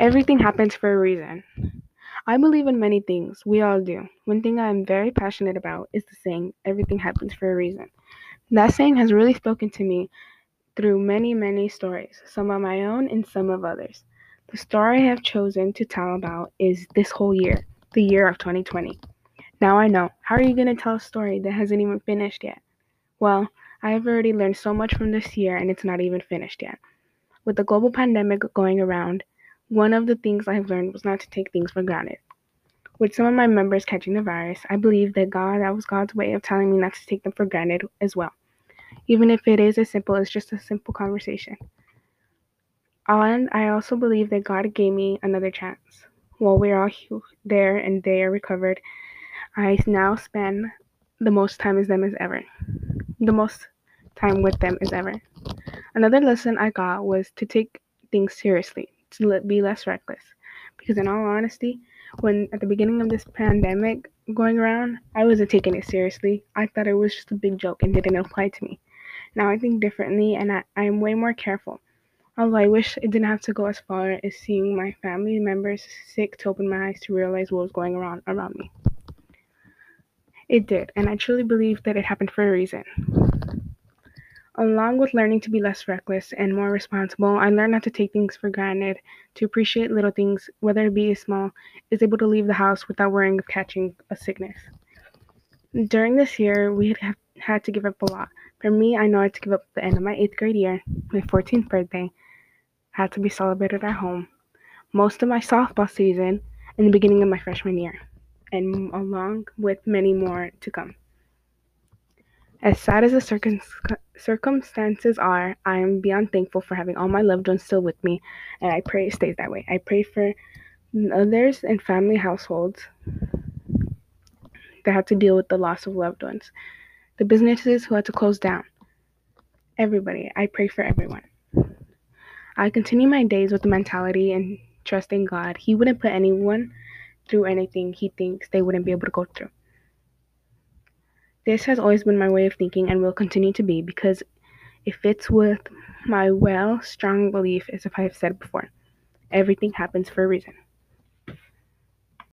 Everything happens for a reason. I believe in many things. We all do. One thing I am very passionate about is the saying, everything happens for a reason. That saying has really spoken to me through many, many stories, some of my own and some of others. The story I have chosen to tell about is this whole year, the year of 2020. Now I know. How are you going to tell a story that hasn't even finished yet? Well, I have already learned so much from this year and it's not even finished yet. With the global pandemic going around, one of the things I have learned was not to take things for granted. With some of my members catching the virus, I believe that God that was God's way of telling me not to take them for granted as well. Even if it is as simple as just a simple conversation. And I also believe that God gave me another chance. While we're all there and they are recovered, I now spend the most time with them as ever. The most time with them as ever. Another lesson I got was to take things seriously, to be less reckless. Because in all honesty, when at the beginning of this pandemic going around, I wasn't taking it seriously. I thought it was just a big joke and didn't apply to me. Now I think differently and I, I am way more careful. Although I wish it didn't have to go as far as seeing my family members sick to open my eyes to realize what was going on around me. It did, and I truly believe that it happened for a reason. Along with learning to be less reckless and more responsible, I learned not to take things for granted, to appreciate little things, whether it be small, is able to leave the house without worrying of catching a sickness. During this year, we had had to give up a lot. For me, I know I had to give up the end of my eighth grade year, my 14th birthday, had to be celebrated at home, most of my softball season, and the beginning of my freshman year, and along with many more to come. As sad as the circum- circumstances are, I am beyond thankful for having all my loved ones still with me, and I pray it stays that way. I pray for others and family households that had to deal with the loss of loved ones, the businesses who had to close down. Everybody, I pray for everyone. I continue my days with the mentality and trusting God. He wouldn't put anyone through anything he thinks they wouldn't be able to go through. This has always been my way of thinking and will continue to be because it fits with my well strong belief, as if I have said before. Everything happens for a reason.